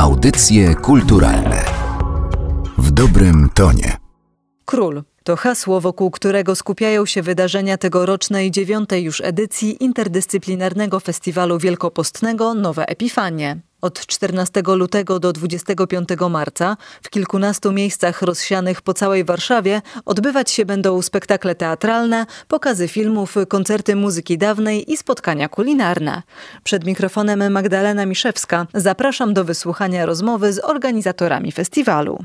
Audycje kulturalne w dobrym tonie. Król to hasło, wokół którego skupiają się wydarzenia tegorocznej dziewiątej już edycji interdyscyplinarnego festiwalu wielkopostnego Nowe Epifanie. Od 14 lutego do 25 marca w kilkunastu miejscach rozsianych po całej Warszawie odbywać się będą spektakle teatralne, pokazy filmów, koncerty muzyki dawnej i spotkania kulinarne. Przed mikrofonem Magdalena Miszewska zapraszam do wysłuchania rozmowy z organizatorami festiwalu.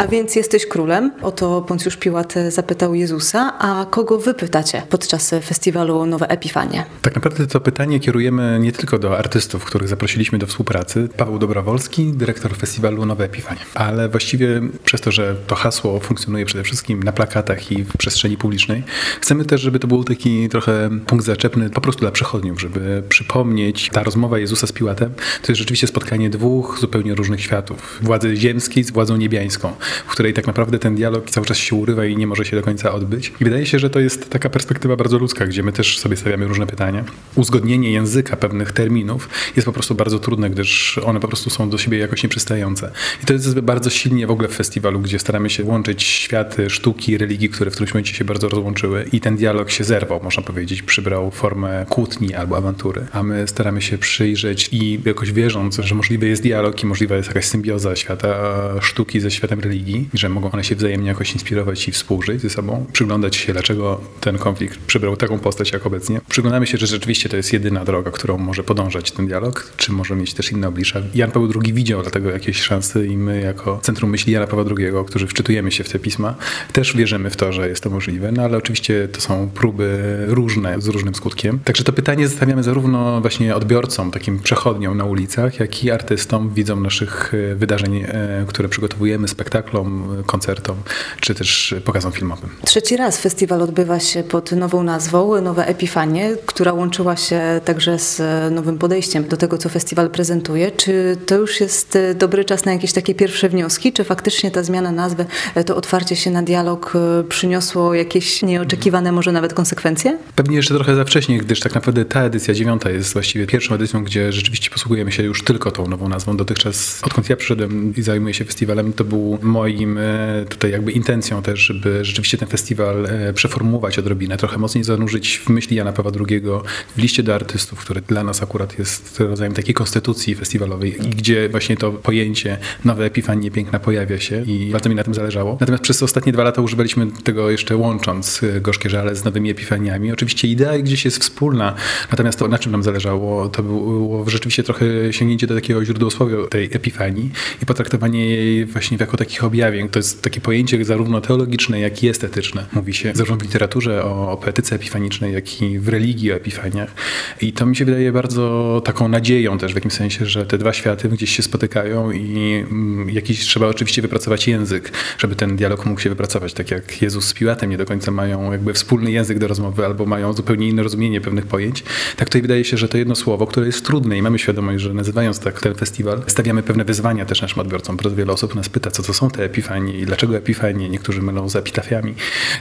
A więc jesteś królem? Oto Poncjusz Piłat zapytał Jezusa, a kogo wy pytacie podczas festiwalu Nowe Epifanie? Tak naprawdę to pytanie kierujemy nie tylko do artystów, których zaprosiliśmy do współpracy. Paweł Dobrowolski, dyrektor festiwalu Nowe Epifanie. Ale właściwie przez to, że to hasło funkcjonuje przede wszystkim na plakatach i w przestrzeni publicznej, chcemy też, żeby to był taki trochę punkt zaczepny po prostu dla przechodniów, żeby przypomnieć, ta rozmowa Jezusa z Piłatem to jest rzeczywiście spotkanie dwóch zupełnie różnych światów. Władzy ziemskiej z władzą niebiańską w której tak naprawdę ten dialog cały czas się urywa i nie może się do końca odbyć. I wydaje się, że to jest taka perspektywa bardzo ludzka, gdzie my też sobie stawiamy różne pytania. Uzgodnienie języka pewnych terminów jest po prostu bardzo trudne, gdyż one po prostu są do siebie jakoś nieprzystające. I to jest bardzo silnie w ogóle w festiwalu, gdzie staramy się łączyć światy sztuki, religii, które w którymś momencie się bardzo rozłączyły i ten dialog się zerwał, można powiedzieć, przybrał formę kłótni albo awantury. A my staramy się przyjrzeć i jakoś wierząc, że możliwy jest dialog i możliwa jest jakaś symbioza świata sztuki ze światem religii, religii, że mogą one się wzajemnie jakoś inspirować i współżyć ze sobą, przyglądać się, dlaczego ten konflikt przybrał taką postać jak obecnie. Przyglądamy się, że rzeczywiście to jest jedyna droga, którą może podążać ten dialog, czy może mieć też inne oblicza. Jan Paweł II widział dlatego jakieś szanse i my jako Centrum Myśli Jana Pawła II, którzy wczytujemy się w te pisma, też wierzymy w to, że jest to możliwe, no ale oczywiście to są próby różne, z różnym skutkiem. Także to pytanie zostawiamy zarówno właśnie odbiorcom, takim przechodniom na ulicach, jak i artystom, widzom naszych e, wydarzeń, e, które przygotowujemy, spektakli, spektaklom, koncertom, czy też pokazom filmowym. Trzeci raz festiwal odbywa się pod nową nazwą, Nowe Epifanie, która łączyła się także z nowym podejściem do tego, co festiwal prezentuje. Czy to już jest dobry czas na jakieś takie pierwsze wnioski? Czy faktycznie ta zmiana nazwy, to otwarcie się na dialog e, przyniosło jakieś nieoczekiwane może nawet konsekwencje? Pewnie jeszcze trochę za wcześnie, gdyż tak naprawdę ta edycja dziewiąta jest właściwie pierwszą edycją, gdzie rzeczywiście posługujemy się już tylko tą nową nazwą. Dotychczas, odkąd ja przyszedłem i zajmuję się festiwalem, to był moim e, tutaj jakby intencją też, żeby rzeczywiście ten festiwal e, przeformułować odrobinę, trochę mocniej zanurzyć w myśli Jana Pawła II, w liście do artystów, który dla nas akurat jest rodzajem takiej konstytucji festiwalowej, gdzie właśnie to pojęcie nowe epifanie piękna pojawia się i bardzo mi na tym zależało. Natomiast przez ostatnie dwa lata używaliśmy tego jeszcze łącząc e, gorzkie żale z nowymi epifaniami. Oczywiście idea gdzieś jest wspólna, natomiast to na czym nam zależało, to było rzeczywiście trochę sięgnięcie do takiego źródłosłowia tej epifanii i potraktowanie jej właśnie jako takich objawień. To jest takie pojęcie zarówno teologiczne, jak i estetyczne. Mówi się zarówno w literaturze o, o poetyce epifanicznej, jak i w religii o epifaniach. I to mi się wydaje bardzo taką nadzieją też w jakimś sensie, że te dwa światy gdzieś się spotykają i mm, jakiś trzeba oczywiście wypracować język, żeby ten dialog mógł się wypracować. Tak jak Jezus z Piłatem nie do końca mają jakby wspólny język do rozmowy albo mają zupełnie inne rozumienie pewnych pojęć. Tak tutaj wydaje się, że to jedno słowo, które jest trudne i mamy świadomość, że nazywając tak ten festiwal, stawiamy pewne wyzwania też naszym odbiorcom. Bardzo wiele osób nas pyta, co to są te epifanie i dlaczego epifanie, niektórzy mylą z epitafiami.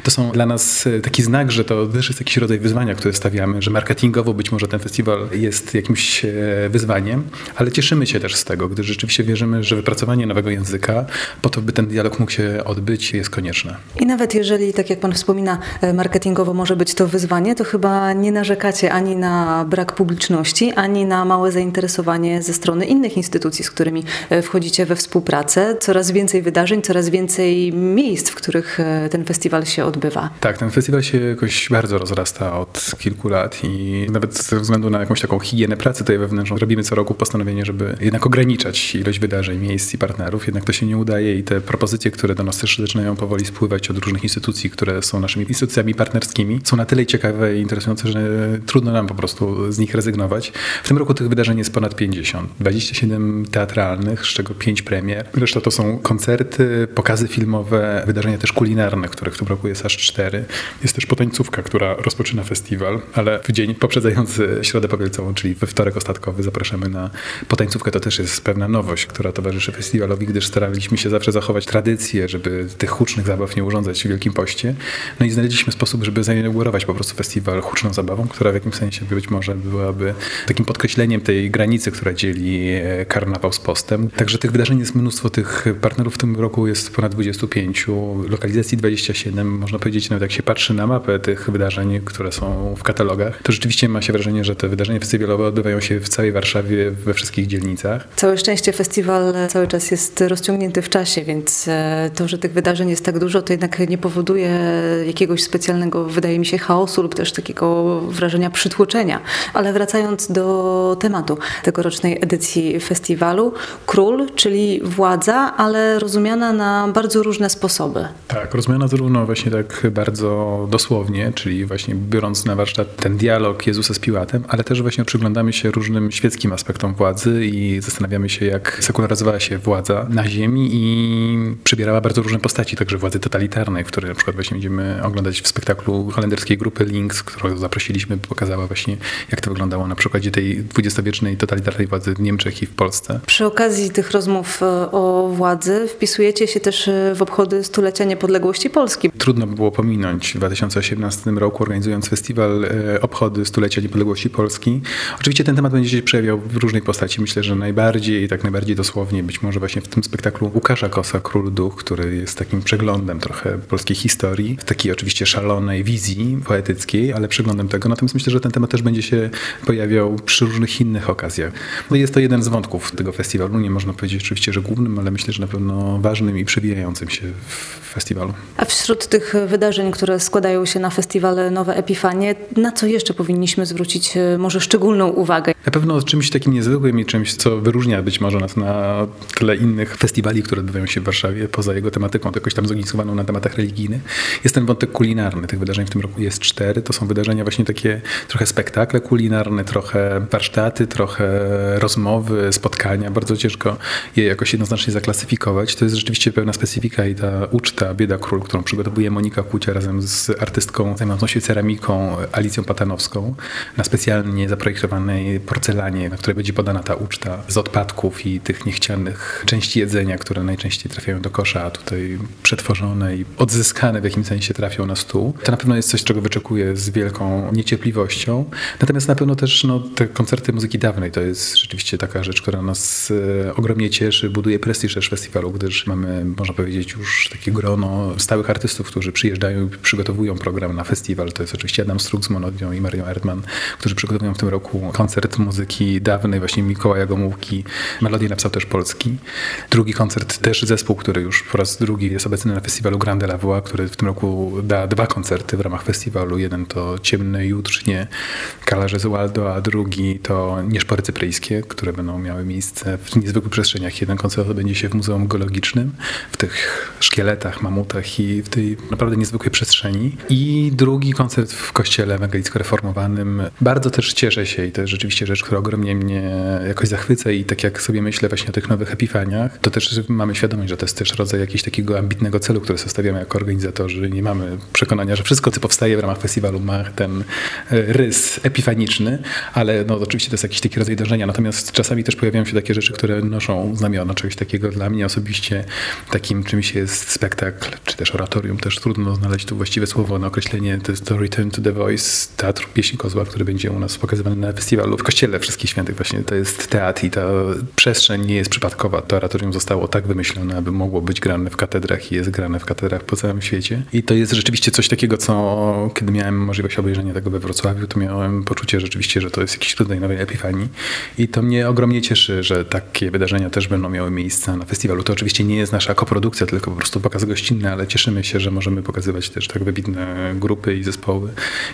To są dla nas e, taki znak, że to też jest jakiś rodzaj wyzwania, które stawiamy, że marketingowo być może ten festiwal jest jakimś e, wyzwaniem, ale cieszymy się też z tego, gdyż rzeczywiście wierzymy, że wypracowanie nowego języka po to, by ten dialog mógł się odbyć, jest konieczne. I nawet jeżeli, tak jak pan wspomina, e, marketingowo może być to wyzwanie, to chyba nie narzekacie ani na brak publiczności, ani na małe zainteresowanie ze strony innych instytucji, z którymi wchodzicie we współpracę. Coraz więcej wydarzeń, coraz więcej miejsc, w których e, ten festiwal się odbywa. Tak, ten festiwal się jakoś bardzo rozrasta od kilku lat i nawet ze względu na jakąś taką higienę pracy tutaj wewnętrzną robimy co roku postanowienie, żeby jednak ograniczać ilość wydarzeń, miejsc i partnerów. Jednak to się nie udaje i te propozycje, które do nas też zaczynają powoli spływać od różnych instytucji, które są naszymi instytucjami partnerskimi, są na tyle ciekawe i interesujące, że trudno nam po prostu z nich rezygnować. W tym roku tych wydarzeń jest ponad 50. 27 teatralnych, z czego 5 premier. Reszta to są koncerty, koncerty, pokazy filmowe, wydarzenia też kulinarne, których roku jest aż cztery. Jest też potańcówka, która rozpoczyna festiwal, ale w dzień poprzedzający Środę Powielcową, czyli we wtorek ostatkowy zapraszamy na potańcówkę. To też jest pewna nowość, która towarzyszy festiwalowi, gdyż staraliśmy się zawsze zachować tradycję, żeby tych hucznych zabaw nie urządzać w Wielkim Poście. No i znaleźliśmy sposób, żeby zainaugurować po prostu festiwal huczną zabawą, która w jakimś sensie być może byłaby takim podkreśleniem tej granicy, która dzieli e, karnawał z postem. Także tych wydarzeń jest mnóstwo, tych partnerów w tym roku jest ponad 25, lokalizacji 27. Można powiedzieć, nawet jak się patrzy na mapę tych wydarzeń, które są w katalogach, to rzeczywiście ma się wrażenie, że te wydarzenia festiwalowe odbywają się w całej Warszawie, we wszystkich dzielnicach. Całe szczęście festiwal cały czas jest rozciągnięty w czasie, więc e, to, że tych wydarzeń jest tak dużo, to jednak nie powoduje jakiegoś specjalnego, wydaje mi się, chaosu lub też takiego wrażenia przytłoczenia. Ale wracając do tematu tegorocznej edycji festiwalu, król, czyli władza, ale rozumiana na bardzo różne sposoby. Tak, rozumiana zarówno właśnie tak bardzo dosłownie, czyli właśnie biorąc na warsztat ten dialog Jezusa z Piłatem, ale też właśnie przyglądamy się różnym świeckim aspektom władzy i zastanawiamy się, jak sekularyzowała się władza na ziemi i przybierała bardzo różne postaci, także władzy totalitarnej, które na przykład właśnie będziemy oglądać w spektaklu holenderskiej grupy Links, którą zaprosiliśmy, pokazała właśnie, jak to wyglądało na przykładzie tej dwudziestowiecznej totalitarnej władzy w Niemczech i w Polsce. Przy okazji tych rozmów e, o władzy wpisujecie się też e, w obchody stulecia niepodległości Polski. Trudno by było pominąć w 2018 roku organizując festiwal e, obchody stulecia niepodległości Polski. Oczywiście ten temat będzie się przejawiał w różnej postaci. Myślę, że najbardziej, tak najbardziej dosłownie, być może właśnie w tym spektaklu Łukasza Kosa, Król Duch, który jest takim przeglądem trochę polskiej historii, w takiej oczywiście szalonej wizji poetyckiej, ale przeglądem tego. Natomiast myślę, że ten temat też będzie się pojawiał przy różnych innych okazjach. No jest to jeden z wątków tego festiwalu. Nie można powiedzieć oczywiście, że głównym, ale myślę, że na pewno ważnym i przewijającym się w festiwalu. A wśród tych wydarzeń, które składają się na festiwal Nowe Epifanie, na co jeszcze powinniśmy zwrócić e, może szczególną uwagę? Na pewno czymś takim niezwykłym i czymś, co wyróżnia być może nas na tle innych festiwali, które odbywają się w Warszawie, poza jego tematyką, to jakoś tam zorganizowaną na tematach religijnych, jest ten wątek kulinarny. Tych wydarzeń w tym roku jest cztery. To są wydarzenia właśnie takie trochę spektakle kulinarne, trochę warsztaty, trochę rozmowy, spotkania. Bardzo ciężko je jakoś jednoznacznie zaklasyfikować. To jest rzeczywiście pewna specyfika i ta uczta Bieda Król, którą przygotowuje Monika Kucia razem z artystką zajmującą się ceramiką Alicją Patanowską na specjalnie zaprojektowanej porcelanie, na której będzie podana ta uczta z odpadków i tych niechcianych części jedzenia, które najczęściej trafiają do kosza, a tutaj przetworzone i odzyskane w jakimś sensie trafią na stół. To na pewno jest coś, czego wyczekuję z wielką niecierpliwością. Natomiast na pewno też no, te koncerty muzyki dawnej to jest rzeczywiście taka rzecz, która nas e, ogromnie cieszy, buduje prestiż też festiwalu, gdyż mamy, można powiedzieć, już takie grono stałych artystów, którzy przyjeżdżają i przygotowują program na festiwal. To jest oczywiście Adam Struk z Monodią i Marią Erdman, którzy przygotowują w tym roku koncert muzyki dawnej, właśnie Mikołaja Gomułki. Melodię napisał też Polski. Drugi koncert też zespół, który już po raz drugi jest obecny na festiwalu Grande La Voix, który w tym roku da dwa koncerty w ramach festiwalu. Jeden to Ciemne Jutrznie Kalarze z Waldo, a drugi to Nieszpory Cypryjskie, które będą miały miejsce w niezwykłych przestrzeniach. Jeden koncert odbędzie się w Muzeum Geologicznym, w tych szkieletach, mamutach i w tej naprawdę niezwykłej przestrzeni. I drugi koncert w kościele ewangelicko-reformowanym. Bardzo też cieszę się i to jest rzeczywiście rzecz, która ogromnie mnie jakoś zachwyca i tak jak sobie myślę właśnie o tych nowych epifaniach, to też mamy świadomość, że to jest też rodzaj jakiegoś takiego ambitnego celu, który sobie stawiamy jako organizatorzy. Nie mamy przekonania, że wszystko, co powstaje w ramach festiwalu ma ten e, rys epifaniczny, ale no oczywiście to jest jakiś taki rodzaj dążenia. Natomiast czasami też pojawiają się takie rzeczy, które noszą znamiona czegoś takiego. Dla mnie osobiście takim czymś jest spektakl, czy też oratorium. Też trudno znaleźć tu właściwe słowo na określenie. To jest to Return to the Voice, teatr pieśni kozła, który będzie u nas pokazywany na festiwalu w Kościele Wszystkich Świętych. Właśnie to jest teatr i ta przestrzeń nie jest przypadkowa. To oratorium zostało tak wymyślone, aby mogło być grane w katedrach i jest grane w katedrach po całym świecie. I to jest rzeczywiście coś takiego, co kiedy miałem możliwość obejrzenia tego we Wrocławiu, to miałem poczucie rzeczywiście, że to jest jakiś rodzaj nowej epifanii. I to mnie ogromnie cieszy, że takie wydarzenia też będą miały miejsce na festiwalu. To oczywiście nie jest nasza koprodukcja, tylko po prostu pokaz gościnny, ale cieszymy się, że możemy pokazywać też tak wybitne grupy i zespoły,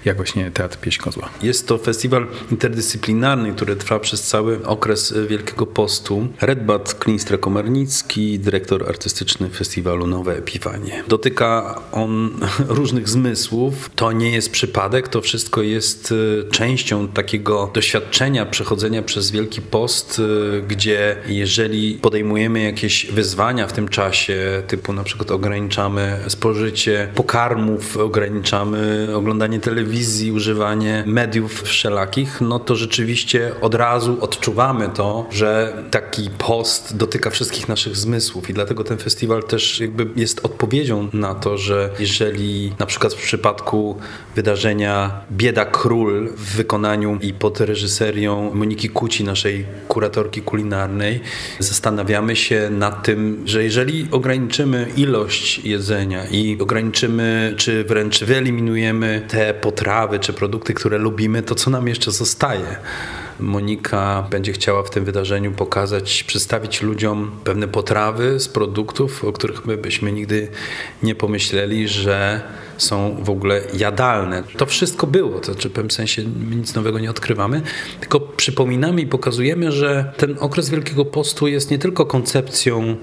jak właśnie Teatr Pieśń Kozła. Jest to festiwal interdyscyplinarny, który trwa przez cały okres Wielkiego Postu. Redbat Klinstra-Komarnicki, dyrektor artystyczny festiwalu Nowe Epiwanie. Dotyka on różnych zmysłów. To nie jest przypadek, to wszystko jest e, częścią takiego doświadczenia przechodzenia przez Wielki Post, e, gdzie jeżeli podejmujemy jakieś wyzwania, w tym czasie, typu na przykład ograniczamy spożycie pokarmów, ograniczamy oglądanie telewizji, używanie mediów wszelakich, no to rzeczywiście od razu odczuwamy to, że taki post dotyka wszystkich naszych zmysłów i dlatego ten festiwal też jakby jest odpowiedzią na to, że jeżeli na przykład w przypadku wydarzenia Bieda Król w wykonaniu i pod reżyserią Moniki Kuci, naszej kuratorki kulinarnej, zastanawiamy się nad tym, że jeżeli ograniczymy ilość jedzenia i ograniczymy, czy wręcz wyeliminujemy te potrawy czy produkty, które lubimy, to co nam jeszcze zostaje? Monika będzie chciała w tym wydarzeniu pokazać, przedstawić ludziom pewne potrawy z produktów, o których my byśmy nigdy nie pomyśleli, że są w ogóle jadalne. To wszystko było, to znaczy w pewnym sensie nic nowego nie odkrywamy, tylko przypominamy i pokazujemy, że ten okres Wielkiego Postu jest nie tylko koncepcją,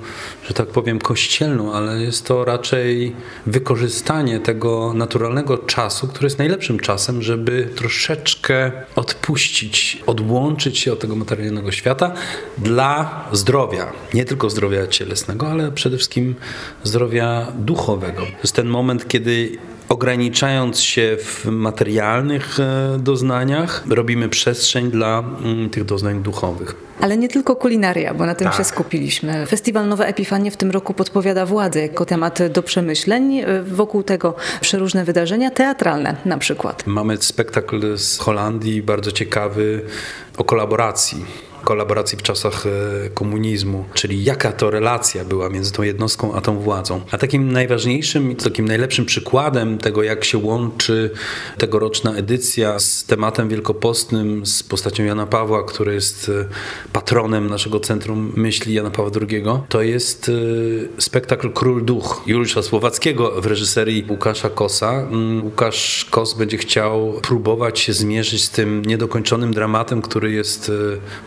że tak powiem, kościelną, ale jest to raczej wykorzystanie tego naturalnego czasu, który jest najlepszym czasem, żeby troszeczkę odpuścić, odłączyć się od tego materialnego świata dla zdrowia. Nie tylko zdrowia cielesnego, ale przede wszystkim zdrowia duchowego. To jest ten moment, kiedy ograniczając się w materialnych e, doznaniach, robimy przestrzeń dla mm, tych doznań duchowych. Ale nie tylko kulinaria, bo na tym Tak. się skupiliśmy. Festiwal Nowe Epifanie w tym roku podpowiada władzę jako temat do przemyśleń. E, Wokół tego przeróżne wydarzenia teatralne na przykład. Mamy spektakl z Holandii, bardzo ciekawy, o kolaboracji. Kolaboracji w czasach e, komunizmu, czyli jaka to relacja była między tą jednostką a tą władzą. A takim najważniejszym takim najlepszym przykładem tego, jak się łączy tegoroczna edycja z tematem wielkopostnym, z postacią Jana Pawła, który jest e, patronem naszego Centrum Myśli Jana Pawła II, to jest e, spektakl Król Duch Juliusza Słowackiego w reżyserii Łukasza Kosa. Mm, Łukasz Kos będzie chciał próbować się zmierzyć z tym niedokończonym dramatem, który jest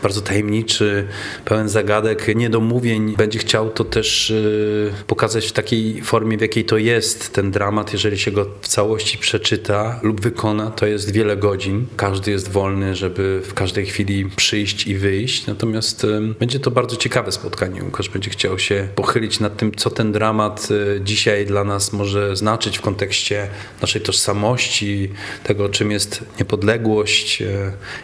bardzo tajemniczy, pełen zagadek, niedomówień. Będzie chciał to też e, pokazać w takiej formie, w jakiej to jest ten dramat. Jeżeli się go w całości przeczyta lub wykona, to jest wiele godzin. Każdy jest wolny, żeby w każdej chwili przyjść i wyjść. Natomiast e, będzie to bardzo ciekawe spotkanie. Łukasz będzie chciał się pochylić nad tym, co ten dramat e, dzisiaj dla nas może znaczyć w kontekście naszej tożsamości, tego, czym jest niepodległość,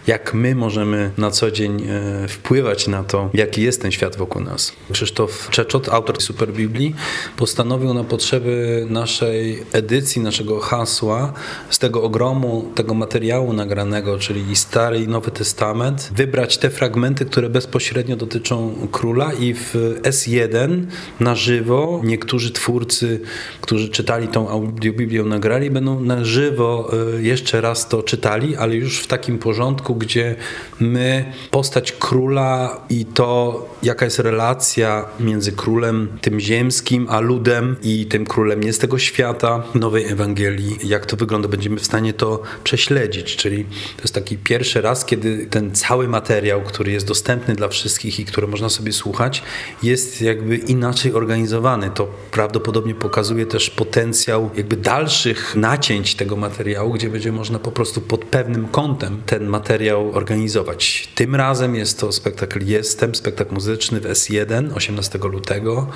jak my możemy na co dzień wpływać na to, jaki jest ten świat wokół nas. Krzysztof Czeczot, autor Superbiblii, postanowił na potrzeby naszej edycji, naszego hasła, z tego ogromu, tego materiału nagranego, czyli Stary i Nowy Testament, wybrać te fragmenty, które bezpośrednio dotyczą króla i w S1 na żywo niektórzy twórcy, którzy czytali tą audiobiblię, nagrali, będą na żywo e, jeszcze raz to czytali, ale już w takim porządku, gdzie my postać króla i to, jaka jest relacja między królem tym ziemskim, a ludem i tym królem nie z tego świata, nowej Ewangelii, jak to wygląda, będziemy w stanie to prześledzić. Czyli to jest taki pierwszy raz, kiedy ten cały materiał, który jest dostępny dla wszystkich i który można sobie słuchać, jest jakby inaczej organizowany. To prawdopodobnie pokazuje też potencjał jakby dalszych nacięć tego materiału, gdzie będzie można po prostu pod pewnym kątem ten materiał organizować. Tym razem jest to spektakl Jestem, spektakl muzyczny w S1 18 lutego,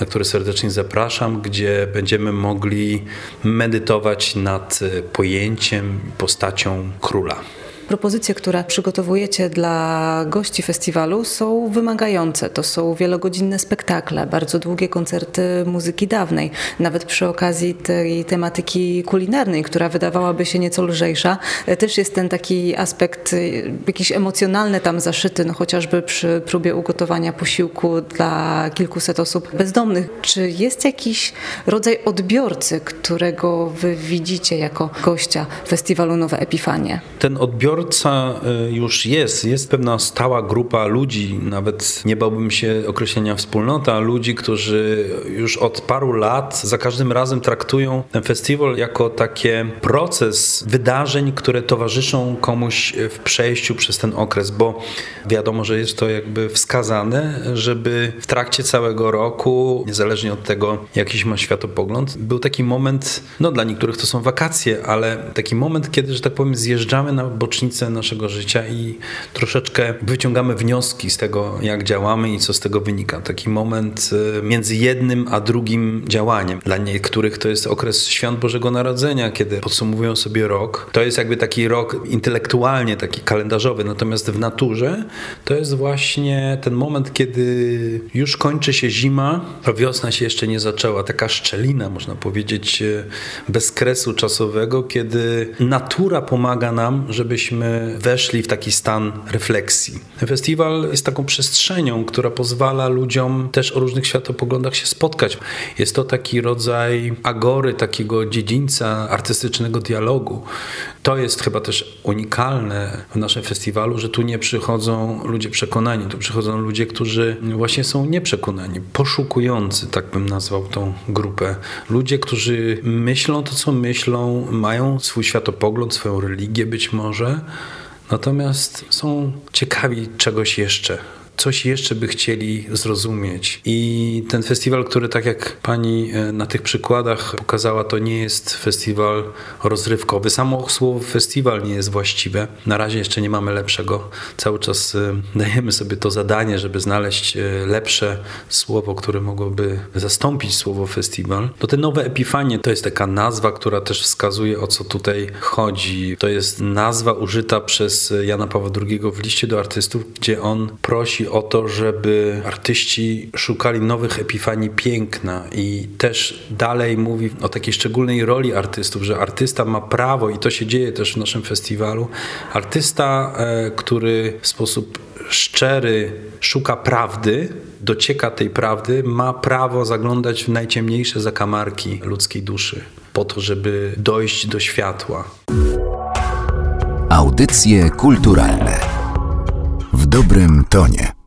na który serdecznie zapraszam, gdzie będziemy mogli medytować nad pojęciem, postacią króla. Propozycje, które przygotowujecie dla gości festiwalu są wymagające. To są wielogodzinne spektakle, bardzo długie koncerty muzyki dawnej. Nawet przy okazji tej tematyki kulinarnej, która wydawałaby się nieco lżejsza, też jest ten taki aspekt y, jakiś emocjonalny tam zaszyty, no chociażby przy próbie ugotowania posiłku dla kilkuset osób bezdomnych. Czy jest jakiś rodzaj odbiorcy, którego wy widzicie jako gościa festiwalu Nowe Epifanie? Ten odbiorca y, już jest, jest pewna stała grupa ludzi, nawet nie bałbym się określenia wspólnota, ludzi, którzy już od paru lat za każdym razem traktują ten festiwal jako takie proces wydarzeń, które towarzyszą komuś w przejściu przez ten okres, bo wiadomo, że jest to jakby wskazane, żeby w trakcie całego roku, niezależnie od tego, jakiś ma światopogląd, był taki moment, no dla niektórych to są wakacje, ale taki moment, kiedy, że tak powiem, zjeżdżamy na bocznicę rocznicę naszego życia i troszeczkę wyciągamy wnioski z tego, jak działamy i co z tego wynika. Taki moment e, między jednym a drugim działaniem. Dla niektórych to jest okres świąt Bożego Narodzenia, kiedy podsumowują sobie rok. To jest jakby taki rok intelektualnie, taki kalendarzowy, natomiast w naturze to jest właśnie ten moment, kiedy już kończy się zima, a wiosna się jeszcze nie zaczęła. Taka szczelina, można powiedzieć, e, bez kresu czasowego, kiedy natura pomaga nam, żebyśmy weszli w taki stan refleksji. Festiwal jest taką przestrzenią, która pozwala ludziom też o różnych światopoglądach się spotkać. Jest to taki rodzaj agory, takiego dziedzińca artystycznego dialogu. To jest chyba też unikalne w naszym festiwalu, że tu nie przychodzą ludzie przekonani, tu przychodzą ludzie, którzy właśnie są nieprzekonani, poszukujący, tak bym nazwał tą grupę. Ludzie, którzy myślą to, co myślą, mają swój światopogląd, swoją religię być może, natomiast są ciekawi czegoś jeszcze coś jeszcze by chcieli zrozumieć. I ten festiwal, który tak jak pani e, na tych przykładach pokazała, to nie jest festiwal rozrywkowy. Samo słowo festiwal nie jest właściwe. Na razie jeszcze nie mamy lepszego. Cały czas e, dajemy sobie to zadanie, żeby znaleźć e, lepsze słowo, które mogłoby zastąpić słowo festiwal. To te nowe Epifanie to jest taka nazwa, która też wskazuje o co tutaj chodzi. To jest nazwa użyta przez Jana Pawła II w liście do artystów, gdzie on prosi o to, żeby artyści szukali nowych epifanii piękna i też dalej mówi o takiej szczególnej roli artystów, że artysta ma prawo i to się dzieje też w naszym festiwalu. Artysta, e, który w sposób szczery szuka prawdy, docieka tej prawdy, ma prawo zaglądać w najciemniejsze zakamarki ludzkiej duszy, po to, żeby dojść do światła. Audycje kulturalne dobrym tonie.